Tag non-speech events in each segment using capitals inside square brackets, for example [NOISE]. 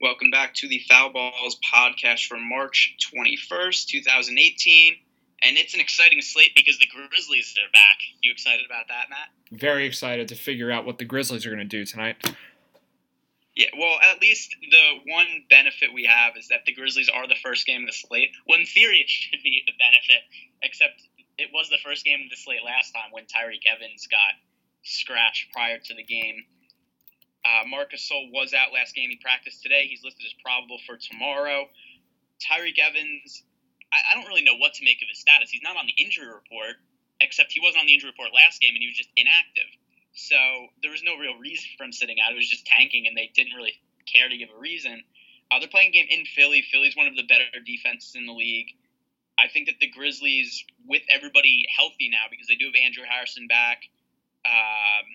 Welcome back to the Foul Balls podcast for March 21st, 2018. And it's an exciting slate because the Grizzlies are back. You excited about that, Matt? Very excited to figure out what the Grizzlies are going to do tonight. Yeah, well, at least the one benefit we have is that the Grizzlies are the first game of the slate. Well, in theory, it should be a benefit, except it was the first game of the slate last time when Tyreke Evans got scratched prior to the game. Uh, Marc Gasol was out last game. He practiced today. He's listed as probable for tomorrow. Tyreke Evans, I, I, don't really know what to make of his status. He's not on the injury report, except he wasn't on the injury report last game and he was just inactive. So there was no real reason for him sitting out. It was just tanking, and they didn't really care to give a reason. Uh, they're playing a game in Philly. Philly's one of the better defenses in the league. I think that the Grizzlies, with everybody healthy now, because they do have Andrew Harrison back, um,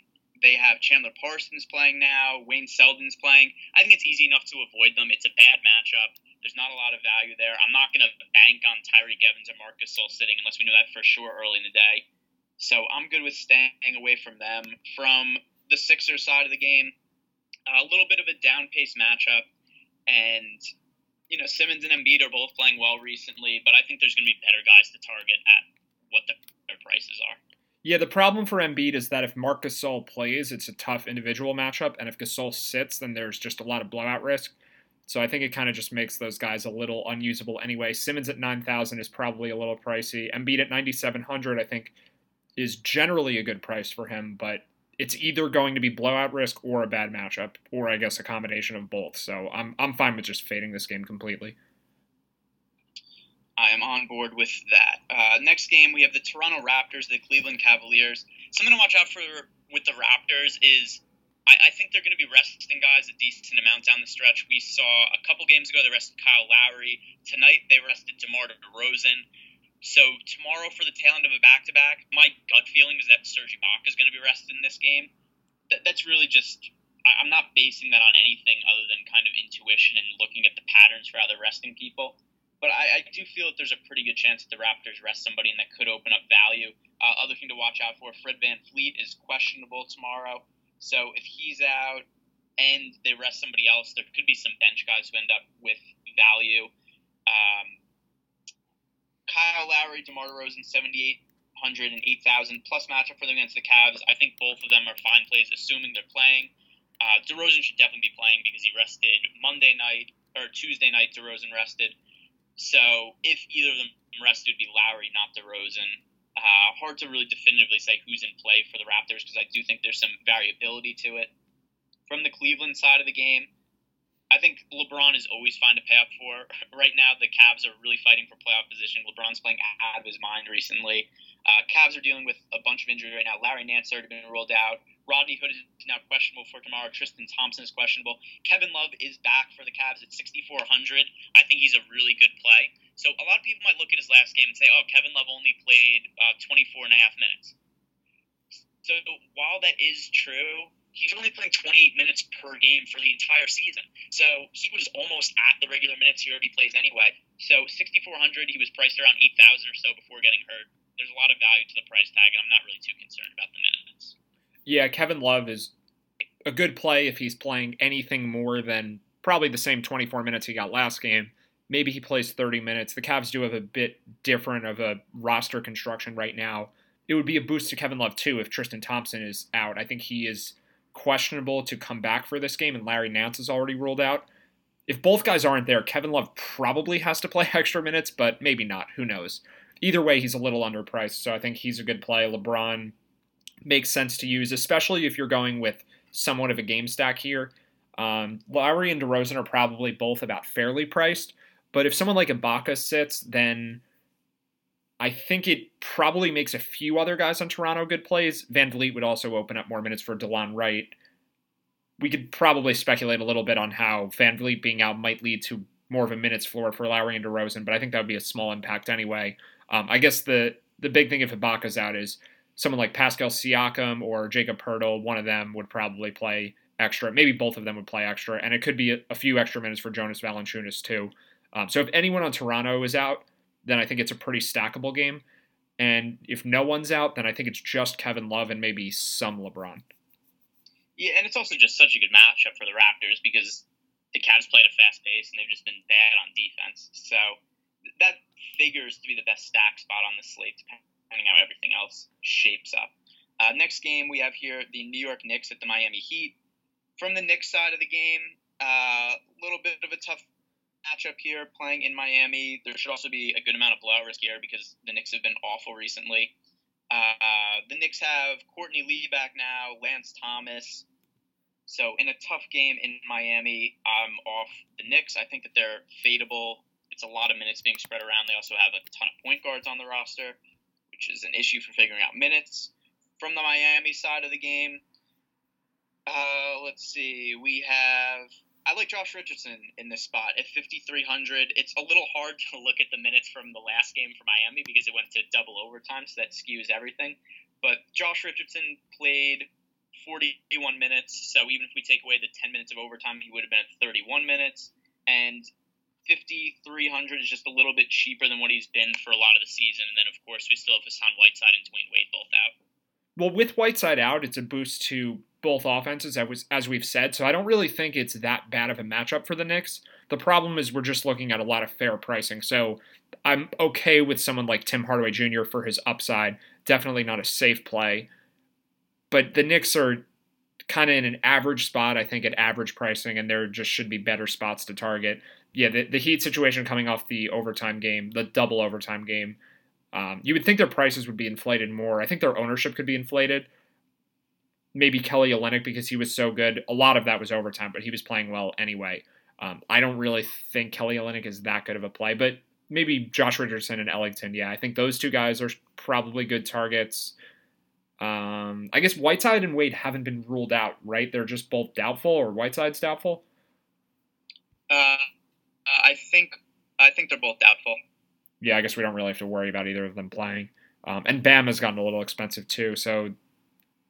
they have Chandler Parsons playing now. Wayne Selden's playing. I think it's easy enough to avoid them. It's a bad matchup. There's not a lot of value there. I'm not going to bank on Tyreke Evans or Marcus Gasol sitting unless we know that for sure early in the day. So I'm good with staying away from them. From the Sixers side of the game, a little bit of a down pace matchup. And, you know, Simmons and Embiid are both playing well recently, but I think there's going to be better guys to target at what the, their prices are. Yeah, the problem for Embiid is that if Marc Gasol plays, it's a tough individual matchup, and if Gasol sits, then there's just a lot of blowout risk. So I think it kind of just makes those guys a little unusable anyway. Simmons at 9,000 is probably a little pricey. Embiid at 9,700, I think, is generally a good price for him, but it's either going to be blowout risk or a bad matchup, or I guess a combination of both. So I'm I'm fine with just fading this game completely. I am on board with that. Uh, next game, we have the Toronto Raptors, the Cleveland Cavaliers. Something to watch out for with the Raptors is I, I think they're going to be resting guys a decent amount down the stretch. We saw a couple games ago they rested Kyle Lowry. Tonight they rested DeMar DeRozan. So tomorrow for the tail end of a back-to-back, my gut feeling is that Serge Ibaka is going to be rested in this game. That, that's really just I'm not basing that on anything other than kind of intuition and looking at the patterns for how they're resting people. But I, I, do feel that there's a pretty good chance that the Raptors rest somebody and that could open up value. Uh, other thing to watch out for Fred VanVleet is questionable tomorrow. So if he's out and they rest somebody else, there could be some bench guys who end up with value. Um, Kyle Lowry, DeMar DeRozan, 7,800 and 8,000 plus matchup for them against the Cavs. I think both of them are fine plays, assuming they're playing. Uh, DeRozan should definitely be playing because he rested Monday night or Tuesday night. DeRozan rested. So if either of them rested, it would be Lowry, not DeRozan. Uh, hard to really definitively say who's in play for the Raptors because I do think there's some variability to it. From the Cleveland side of the game, I think LeBron is always fine to pay up for. [LAUGHS] Right now, the Cavs are really fighting for playoff position. LeBron's playing out of his mind recently. Uh, Cavs are dealing with a bunch of injuries right now. Larry Nance already been ruled out. Rodney Hood is now questionable for tomorrow. Tristan Thompson is questionable. Kevin Love is back for the Cavs at 6,400. I think he's a really good play. So a lot of people might look at his last game and say, oh, Kevin Love only played uh, 24 and a half minutes. So while that is true, he's only playing 28 minutes per game for the entire season. So he was almost at the regular minutes he already plays anyway. So 6,400, he was priced around 8,000 or so before getting hurt. There's a lot of value to the price tag, and I'm not really too concerned about the minutes. Yeah, Kevin Love is a good play if he's playing anything more than probably the same 24 minutes he got last game. Maybe he plays 30 minutes. The Cavs do have a bit different of a roster construction right now. It would be a boost to Kevin Love too if Tristan Thompson is out. I think he is questionable to come back for this game, and Larry Nance is already ruled out. If both guys aren't there, Kevin Love probably has to play [LAUGHS] extra minutes, but maybe not. Who knows? Either way, he's a little underpriced, so I think he's a good play. LeBron makes sense to use, especially if you're going with somewhat of a game stack here. Um, Lowry and DeRozan are probably both about fairly priced, but if someone like Ibaka sits, then I think it probably makes a few other guys on Toronto good plays. Van VanVleet would also open up more minutes for Delon Wright. We could probably speculate a little bit on how Van VanVleet being out might lead to more of a minutes floor for Lowry and DeRozan, but I think that would be a small impact anyway. Um, I guess the the big thing if Ibaka's out is someone like Pascal Siakam or Jakob Poeltl, one of them would probably play extra. Maybe both of them would play extra, and it could be a, a few extra minutes for Jonas Valanciunas too. Um, so if anyone on Toronto is out, then I think it's a pretty stackable game. And if no one's out, then I think it's just Kevin Love and maybe some LeBron. Yeah, and it's also just such a good matchup for the Raptors because the Cavs play at a fast pace and they've just been bad on defense. So that figures to be the best stack spot on the slate, depending how everything else shapes up. Uh, next game we have here the New York Knicks at the Miami Heat. From the Knicks side of the game, a uh, little bit of a tough matchup here playing in Miami. There should also be a good amount of blowout risk here because the Knicks have been awful recently. Uh, the Knicks have Courtney Lee back now, Lance Thomas. So in a tough game in Miami, I'm off the Knicks. I think that they're fadeable. It's a lot of minutes being spread around. They also have a ton of point guards on the roster, which is an issue for figuring out minutes. From the Miami side of the game, uh, let's see. We have I like Josh Richardson in this spot at 5,300. It's a little hard to look at the minutes from the last game for Miami because it went to double overtime, so that skews everything. But Josh Richardson played 41 minutes, so even if we take away the 10 minutes of overtime, he would have been at 31 minutes. And 5,300 is just a little bit cheaper than what he's been for a lot of the season. And then, of course, we still have Hassan Whiteside and Dwyane Wade both out. Well, with Whiteside out, it's a boost to both offenses, as we've said. So I don't really think it's that bad of a matchup for the Knicks. The problem is we're just looking at a lot of fair pricing. So I'm okay with someone like Tim Hardaway Jr. for his upside. Definitely not a safe play. But the Knicks are kind of in an average spot, I think, at average pricing, and there just should be better spots to target. Yeah, the, the Heat situation coming off the overtime game, the double overtime game. Um, you would think their prices would be inflated more. I think their ownership could be inflated maybe Kelly Olynyk because he was so good. A lot of that was overtime, but he was playing well anyway. Um, I don't really think Kelly Olynyk is that good of a play, but maybe Josh Richardson and Ellington. Yeah, I think those two guys are probably good targets. Um, I guess Whiteside and Wade haven't been ruled out, right? They're just both doubtful, or Whiteside's doubtful. Uh, I think I think they're both doubtful. Yeah, I guess we don't really have to worry about either of them playing. Um, and Bam has gotten a little expensive too, so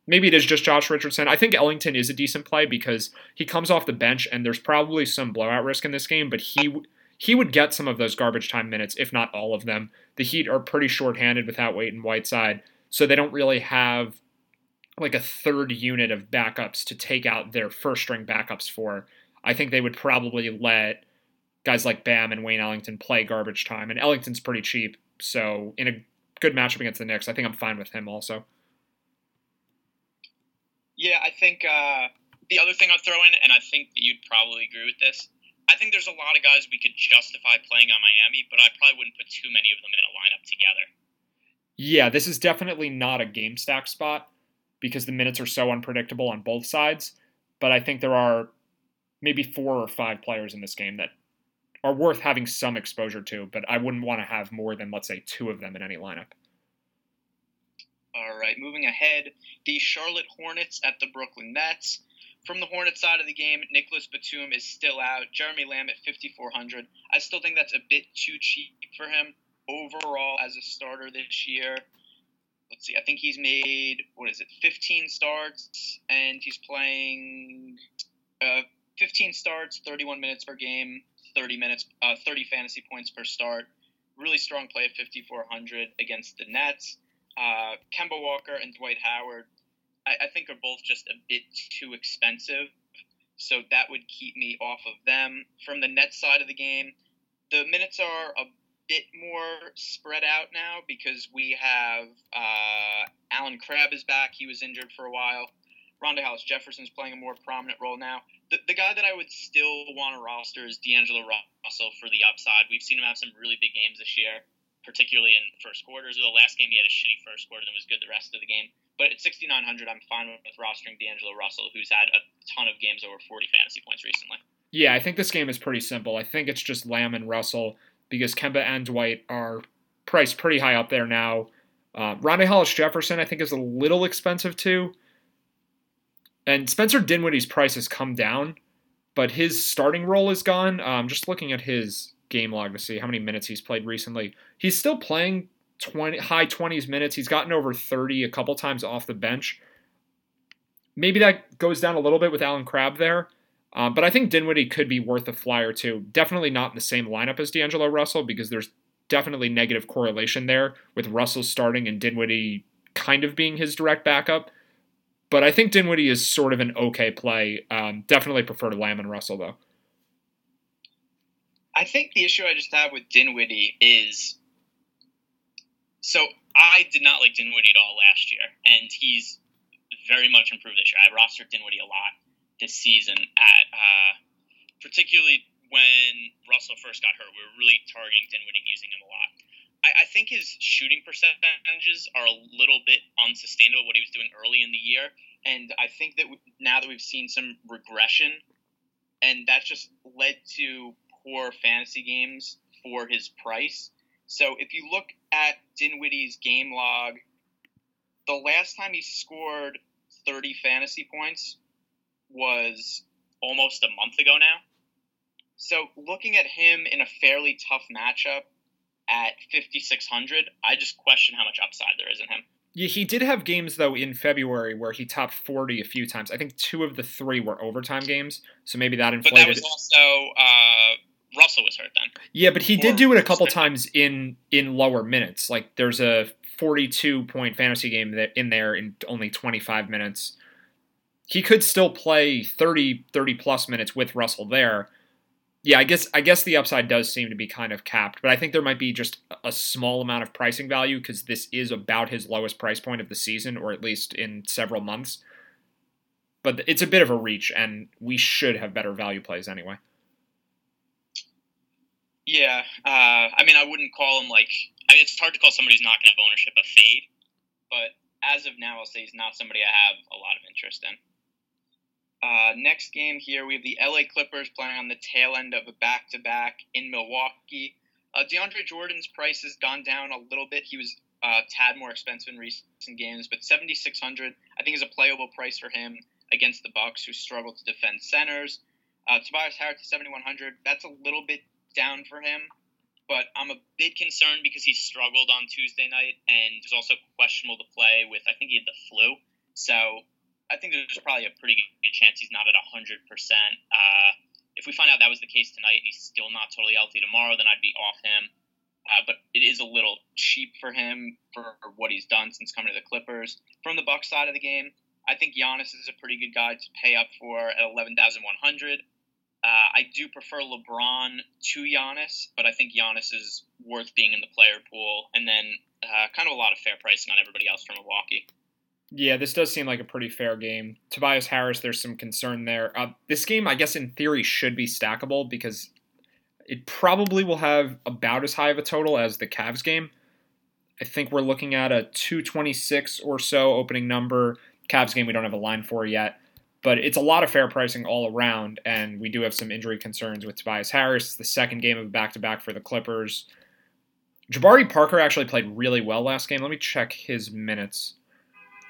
maybe it is just Josh Richardson. I think Ellington is a decent play because he comes off the bench and there's probably some blowout risk in this game, but he he would get some of those garbage time minutes, if not all of them. The Heat are pretty shorthanded without Wade and Whiteside, so they don't really have like a third unit of backups to take out their first string backups for. I think they would probably let guys like Bam and Wayne Ellington play garbage time, and Ellington's pretty cheap, so in a good matchup against the Knicks, I think I'm fine with him also. Yeah, I think uh, the other thing I'd throw in, and I think that you'd probably agree with this, I think there's a lot of guys we could justify playing on Miami, but I probably wouldn't put too many of them in a lineup together. Yeah, this is definitely not a game stack spot because the minutes are so unpredictable on both sides. But I think there are maybe four or five players in this game that are worth having some exposure to, but I wouldn't want to have more than, let's say, two of them in any lineup. All right, moving ahead, the Charlotte Hornets at the Brooklyn Nets. From the Hornets side of the game, Nicholas Batum is still out. Jeremy Lamb at 5,400. I still think that's a bit too cheap for him overall as a starter this year. Let's see, I think he's made, what is it, 15 starts, and he's playing uh, 15 starts, 31 minutes per game, 30 minutes, uh, 30 fantasy points per start. Really strong play at 5,400 against the Nets. Uh, Kemba Walker and Dwight Howard, I, I think are both just a bit too expensive. So that would keep me off of them. From the net side of the game, the minutes are a bit more spread out now because we have uh, Allen Crabbe is back. He was injured for a while. Rondae Hollis Jefferson's playing a more prominent role now. The, the guy that I would still want to roster is D'Angelo Russell for the upside. We've seen him have some really big games this year particularly in first quarters. The last game he had a shitty first quarter and was good the rest of the game. But at 6,900, I'm fine with rostering D'Angelo Russell, who's had a ton of games over 40 fantasy points recently. Yeah, I think this game is pretty simple. I think it's just Lamb and Russell because Kemba and Dwight are priced pretty high up there now. Uh, Hollis Jefferson, I think, is a little expensive too. And Spencer Dinwiddie's price has come down, but his starting role is gone. Um, just looking at his game log to see how many minutes he's played recently. He's still playing 20 high 20s minutes. He's gotten over 30 a couple times off the bench. Maybe that goes down a little bit with Allen Crabbe there. Um, but I think Dinwiddie could be worth a flyer too. Definitely not in the same lineup as D'Angelo Russell because there's definitely negative correlation there with Russell starting and Dinwiddie kind of being his direct backup. But I think Dinwiddie is sort of an okay play. Um, definitely prefer to Lamb and Russell though. I think the issue I just have with Dinwiddie is so I did not like Dinwiddie at all last year, and he's very much improved this year. I rostered Dinwiddie a lot this season at uh, particularly when Russell first got hurt. We were really targeting Dinwiddie and using him a lot. I, I think his shooting percentages are a little bit unsustainable. What he was doing early in the year, and I think that now that we've seen some regression, and that's just led to poor fantasy games for his price. So if you look at Dinwiddie's game log, the last time he scored 30 fantasy points was almost a month ago now. So looking at him in a fairly tough matchup at 5600, I just question how much upside there is in him. Yeah, he did have games though in February where he topped 40 a few times. I think two of the three were overtime games, so maybe that inflated. But that was also uh, Russell was hurt then. Yeah, but he did do it a couple times in in lower minutes. Like there's a 42 point fantasy game that in there in only 25 minutes. He could still play 30 30 plus minutes with Russell there yeah, I guess I guess the upside does seem to be kind of capped, but I think there might be just a small amount of pricing value because this is about his lowest price point of the season, or at least in several months. But it's a bit of a reach, and we should have better value plays anyway. Yeah, uh, I mean, I wouldn't call him like. I mean, it's hard to call somebody who's not going to have ownership a fade, but as of now, I'll say he's not somebody I have a lot of interest in. Uh, next game here, we have the LA Clippers playing on the tail end of a back to back in Milwaukee. Uh, DeAndre Jordan's price has gone down a little bit. He was uh, tad more expensive in recent games, but 7600 I think is a playable price for him against the Bucks, who struggle to defend centers. Uh, Tobias Harris to 7100 that's a little bit down for him, but I'm a bit concerned because he struggled on Tuesday night and is also questionable to play with. I think he had the flu, so I think there's probably a pretty good chance he's not at 100%. Uh, if we find out that was the case tonight and he's still not totally healthy tomorrow, then I'd be off him. Uh, but it is a little cheap for him for what he's done since coming to the Clippers. From the Bucks side of the game, I think Giannis is a pretty good guy to pay up for at 11,100. Uh, I do prefer LeBron to Giannis, but I think Giannis is worth being in the player pool. And then uh, kind of a lot of fair pricing on everybody else from Milwaukee. Yeah, this does seem like a pretty fair game. Tobias Harris, there's some concern there. Uh, this game, I guess, in theory, should be stackable because it probably will have about as high of a total as the Cavs game. I think we're looking at a 226 or so opening number. Cavs game, we don't have a line for yet, but it's a lot of fair pricing all around, and we do have some injury concerns with Tobias Harris. The second game of back to back for the Clippers. Jabari Parker actually played really well last game. Let me check his minutes.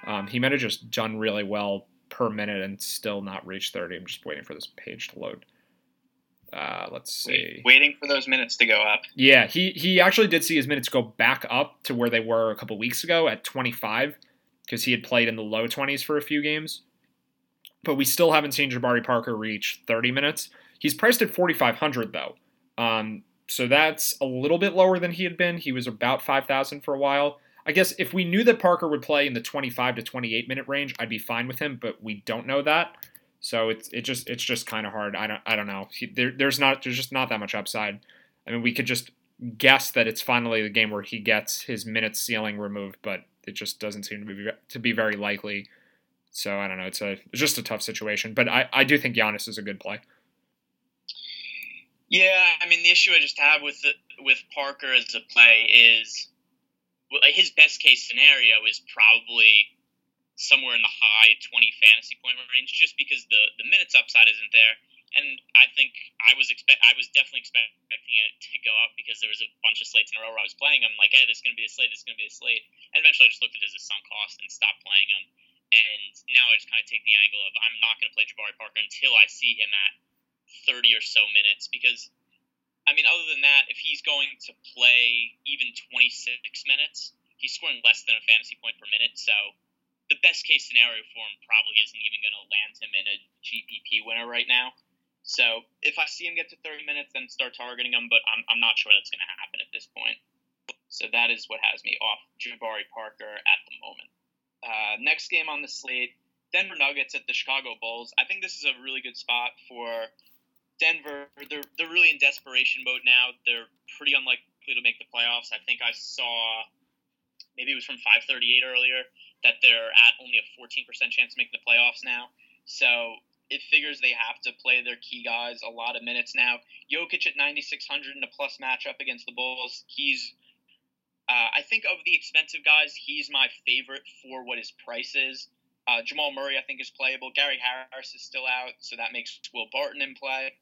Um, he might have just done really well per minute and still not reached 30. I'm just waiting for this page to load. Uh, let's see. Waiting for those minutes to go up. Yeah, he he actually did see his minutes go back up to where they were a couple weeks ago at 25 because he had played in the low 20s for a few games. But we still haven't seen Jabari Parker reach 30 minutes. He's priced at 4,500 though, um, so that's a little bit lower than he had been. He was about 5,000 for a while. I guess if we knew that Parker would play in the 25 to 28 minute range, I'd be fine with him, but we don't know that. So it's it just it's just kind of hard. I don't I don't know. He, there, there's not there's just not that much upside. I mean, we could just guess that it's finally the game where he gets his minutes ceiling removed, but it just doesn't seem to be to be very likely. So I don't know. It's a it's just a tough situation, but I I do think Giannis is a good play. Yeah, I mean the issue I just have with the, with Parker as a play is his best case scenario is probably somewhere in the high 20 fantasy point range just because the the minutes upside isn't there. And I think I was expect I was definitely expecting it to go up because there was a bunch of slates in a row where I was playing him. Like hey this is going to be a slate this is going to be a slate. And eventually I just looked at it as a sunk cost and stopped playing him. And now I just kind of take the angle of I'm not going to play Jabari Parker until I see him at 30 or so minutes because I mean, other than that, if he's going to play even 26 minutes, he's scoring less than a fantasy point per minute. So the best case scenario for him probably isn't even going to land him in a GPP winner right now. So if I see him get to 30 minutes, then start targeting him, but I'm, I'm not sure that's going to happen at this point. So that is what has me off Jabari Parker at the moment. Uh, next game on the slate Denver Nuggets at the Chicago Bulls. I think this is a really good spot for Denver, they're they're really in desperation mode now. They're pretty unlikely to make the playoffs. I think I saw maybe it was from 538 earlier that they're at only a 14% chance to make the playoffs now. So it figures they have to play their key guys a lot of minutes now. Jokic at 9600 in a plus matchup against the Bulls. He's uh, I think of the expensive guys, he's my favorite for what his price is. Uh, Jamal Murray, I think, is playable. Gary Harris is still out, so that makes Will Barton in play.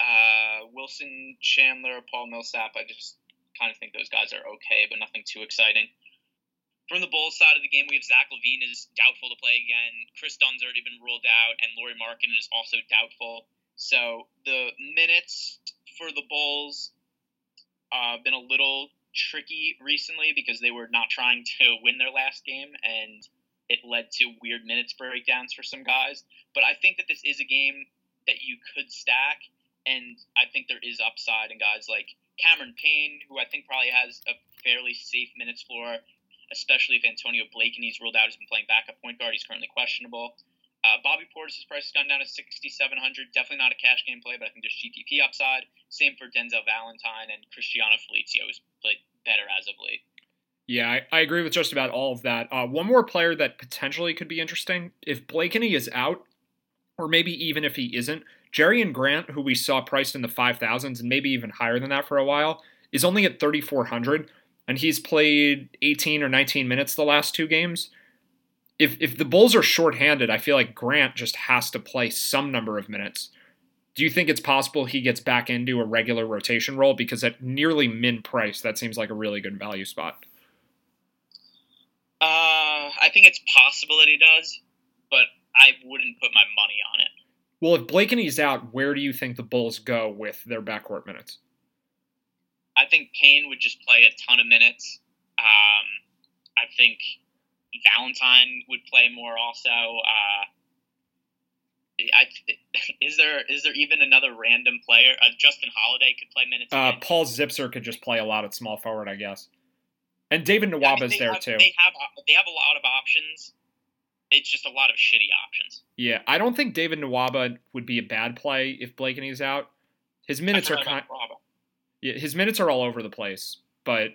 Uh, Wilson, Chandler, Paul Millsap, I just kind of think those guys are okay, but nothing too exciting. From the Bulls side of the game, we have Zach LaVine is doubtful to play again. Kris Dunn's already been ruled out, and Lauri Markkanen is also doubtful. So the minutes for the Bulls uh, been a little tricky recently because they were not trying [LAUGHS] to win their last game, and it led to weird minutes breakdowns for some guys. But I think that this is a game that you could stack, and I think there is upside in guys like Cameron Payne, who I think probably has a fairly safe minutes floor, especially if Antonio Blakeney's ruled out. He's been playing backup point guard. He's currently questionable. Uh, Bobby Portis' price has gone down to 6,700. Definitely not a cash game play, but I think there's GPP upside. Same for Denzel Valentine and Cristiano Felicio, who's played better as of late. Yeah, I, I agree with just about all of that. Uh, one more player that potentially could be interesting if Blakeney is out, or maybe even if he isn't, Jerian Grant, who we saw priced in the 5,000s and maybe even higher than that for a while, is only at 3,400, and he's played 18 or 19 minutes the last two games. If, if the Bulls are shorthanded, I feel like Grant just has to play some number of minutes. Do you think it's possible he gets back into a regular rotation role? Because at nearly min price, that seems like a really good value spot. Uh, I think it's possible that he does, but I wouldn't put my money on it. Well, if Blakeney's out, where do you think the Bulls go with their backcourt minutes? I think Payne would just play a ton of minutes. Um, I think Valentine would play more also. Uh, I, [LAUGHS] is there is there even another random player? Uh, Justin Holiday could play minutes. Uh, Paul Zipser could just play a lot at small forward, I guess. And David Nwaba's I mean, there have, too. They have they have a lot of options it's just a lot of shitty options. Yeah, I don't think David Nwaba would be a bad play if Blakeney's out. His minutes are kind. Yeah, his minutes are all over the place, but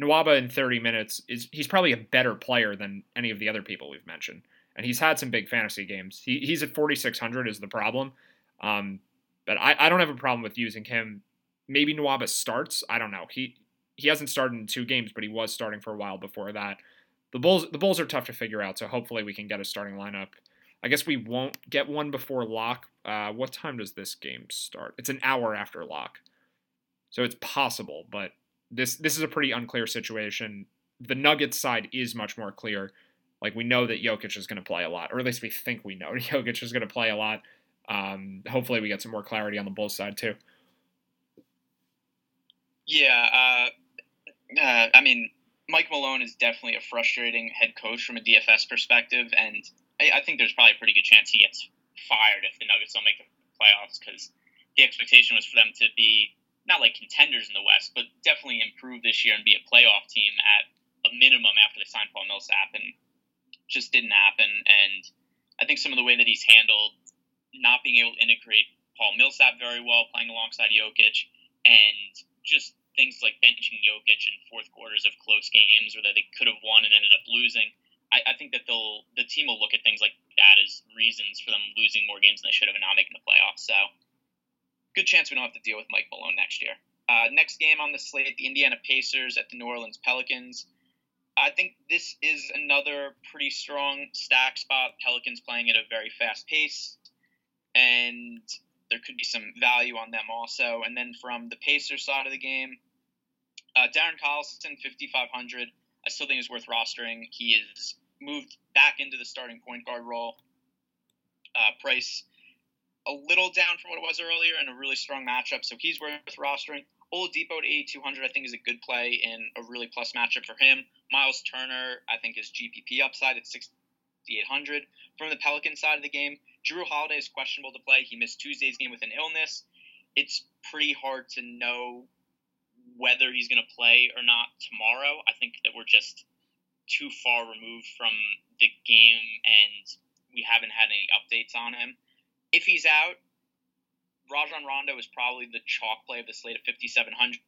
Nwaba in 30 minutes is he's probably a better player than any of the other people we've mentioned, and he's had some big fantasy games. He, he's at 4600 is the problem, um, but I, I don't have a problem with using him. Maybe Nwaba starts. I don't know. He he hasn't started in two games, but he was starting for a while before that the Bulls the Bulls are tough to figure out, so hopefully we can get a starting lineup. I guess we won't get one before lock. Uh, what time does this game start? It's an hour after lock, so it's possible, but this this is a pretty unclear situation. The Nuggets side is much more clear. Like we know that Jokic is going to play a lot, or at least we think we know [LAUGHS] Jokic is going to play a lot. Um, hopefully, we get some more clarity on the Bulls side too. Yeah, uh, uh, I mean, Mike Malone is definitely a frustrating head coach from a DFS perspective, and I, I think there's probably a pretty good chance he gets fired if the Nuggets don't make the playoffs because the expectation was for them to be not like contenders in the West, but definitely improve this year and be a playoff team at a minimum after they signed Paul Millsap, and just didn't happen. And I think some of the way that he's handled not being able to integrate Paul Millsap very well, playing alongside Jokic, and just things like benching Jokic in fourth quarters of close games, or that they could have won and ended up losing. I, I think that they'll the team will look at things like that as reasons for them losing more games than they should have and not making the playoffs. So, good chance we don't have to deal with Mike Malone next year. Uh, next game on the slate, the Indiana Pacers at the New Orleans Pelicans. I think this is another pretty strong stack spot. Pelicans playing at a very fast pace, and there could be some value on them also. And then from the Pacers side of the game, uh, Darren Collison, 5,500. I still think is worth rostering. He is moved back into the starting point guard role. Uh, price a little down from what it was earlier in a really strong matchup, so he's worth rostering. Oladipo at 8,200, I think, is a good play in a really plus matchup for him. Miles Turner, I think, is GPP upside at 6,800. From the Pelican side of the game, Jrue Holiday is questionable to play. He missed Tuesday's game with an illness. It's pretty hard to know whether he's going to play or not tomorrow. I think that we're just too far removed from the game and we haven't had any updates on him. If he's out, Rajon Rondo is probably the chalk play of the slate of 5,700.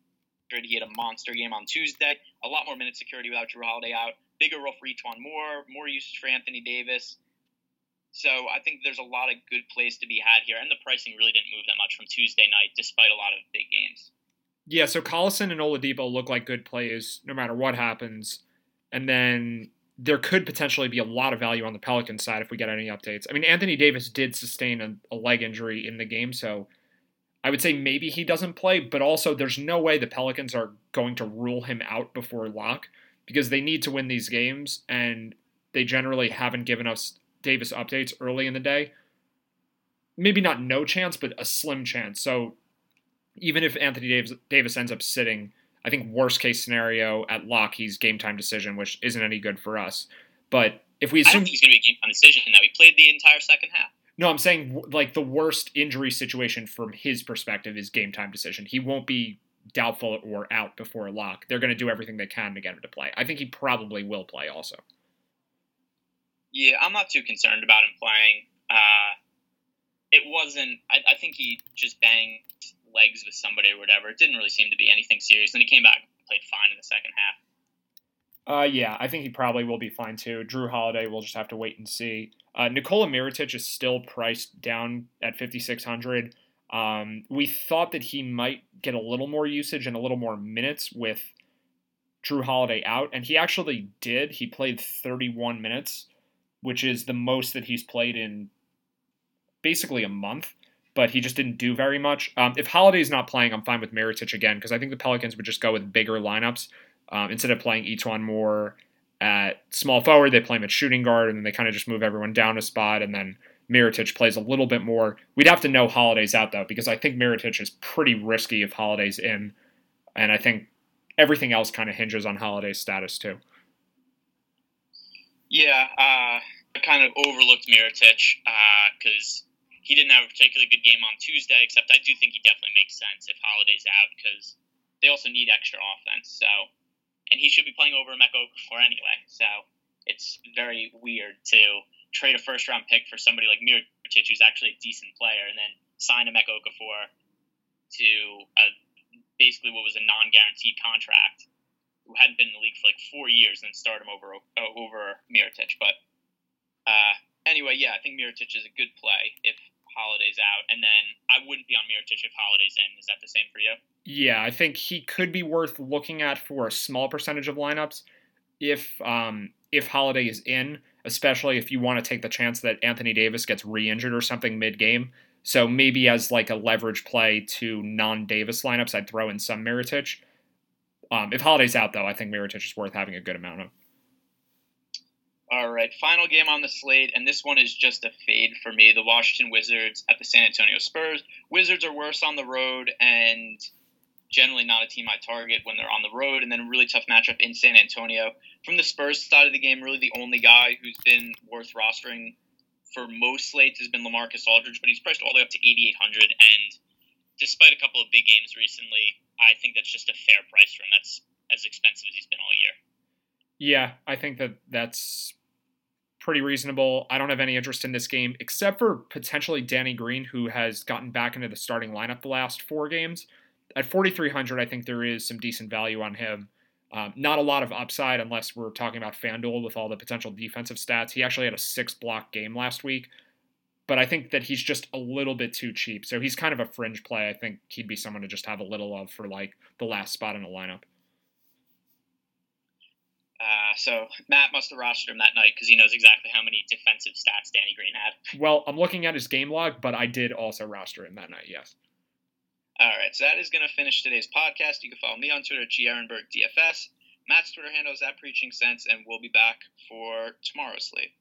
He had a monster game on Tuesday. A lot more minute security without Jrue Holiday out. Bigger role for E'Twaun Moore. More usage for Anthony Davis. So I think there's a lot of good plays to be had here, and the pricing really didn't move that much from Tuesday night, despite a lot of big games. Yeah, so Collison and Oladipo look like good plays no matter what happens, and then there could potentially be a lot of value on the Pelican side if we get any updates. I mean, Anthony Davis did sustain a, a leg injury in the game, so I would say maybe he doesn't play, but also there's no way the Pelicans are going to rule him out before lock because they need to win these games, and they generally haven't given us Davis updates early in the day. Maybe not no chance, but a slim chance. So even if Anthony Davis, Davis ends up sitting, I think worst case scenario at lock, he's game time decision, which isn't any good for us. But if we assume I don't think he's going to be a game time decision now, he played the entire second half. No, I'm saying like the worst injury situation from his perspective is game time decision. He won't be doubtful or out before lock. They're going to do everything they can to get him to play. I think he probably will play also. Yeah, I'm not too concerned about him playing. Uh, it wasn't. I, I, think he just banged legs with somebody or whatever. It didn't really seem to be anything serious. And he came back and played fine in the second half. Uh, yeah, I think he probably will be fine too. Jrue Holiday, we'll just have to wait and see. Uh, Nikola Mirotic is still priced down at 5,600. Um, we thought that he might get a little more usage and a little more minutes with Jrue Holiday out, and he actually did. He played 31 minutes, which is the most that he's played in basically a month, but he just didn't do very much. Um, if Holiday's not playing, I'm fine with Mirotic again because I think the Pelicans would just go with bigger lineups um, instead of playing E'Twaun Moore at small forward. They play him at shooting guard, and then they kind of just move everyone down a spot, and then Mirotic plays a little bit more. We'd have to know Holiday's out though because I think Mirotic is pretty risky if Holiday's in, and I think everything else kind of hinges on Holiday's status too. Yeah, uh, I kind of overlooked Mirotic because uh, he didn't have a particularly good game on Tuesday. Except I do think he definitely makes sense if Holiday's out because they also need extra offense. So, and he should be playing over Emeka Okafor anyway. So it's very weird to trade a first round pick for somebody like Mirotic, who's actually a decent player, and then sign a Emeka Okafor to a, basically what was a non guaranteed contract who hadn't been in the league for like four years and then start him over over Mirotic. But uh, anyway, yeah, I think Mirotic is a good play if Holiday's out, and then I wouldn't be on Mirotic if Holiday's in. Is that the same for you? Yeah, I think he could be worth looking at for a small percentage of lineups if um, if Holiday is in, especially if you want to take the chance that Anthony Davis gets re-injured or something mid-game. So maybe as like a leverage play to non-Davis lineups, I'd throw in some Mirotic. Um, if Holiday's out, though, I think Mirotic is worth having a good amount of. All right, final game on the slate, and this one is just a fade for me. The Washington Wizards at the San Antonio Spurs. Wizards are worse on the road and generally not a team I target when they're on the road, and then a really tough matchup in San Antonio. From the Spurs side of the game, really the only guy who's been worth rostering for most slates has been Lamarcus Aldridge, but he's priced all the way up to 8,800, and despite a couple of big games recently, I think that's just a fair price for him. That's as expensive as he's been all year. Yeah, I think that that's pretty reasonable. I don't have any interest in this game except for potentially Danny Green, who has gotten back into the starting lineup the last four games. At 4,300, I think there is some decent value on him. Um, not a lot of upside unless we're talking about FanDuel with all the potential defensive stats. He actually had a six block game last week, but I think that he's just a little bit too cheap. So he's kind of a fringe play. I think he'd be someone to just have a little of for like the last spot in a lineup. Uh, so Matt must have rostered him that night because he knows exactly how many defensive stats Danny Green had. Well, I'm looking at his game log, but I did also roster him that night. Yes. All right, so that is going to finish today's podcast. You can follow me on Twitter at GAaronbergDFS. Matt's Twitter handle is at Preaching Sense, and we'll be back for tomorrow's sleep.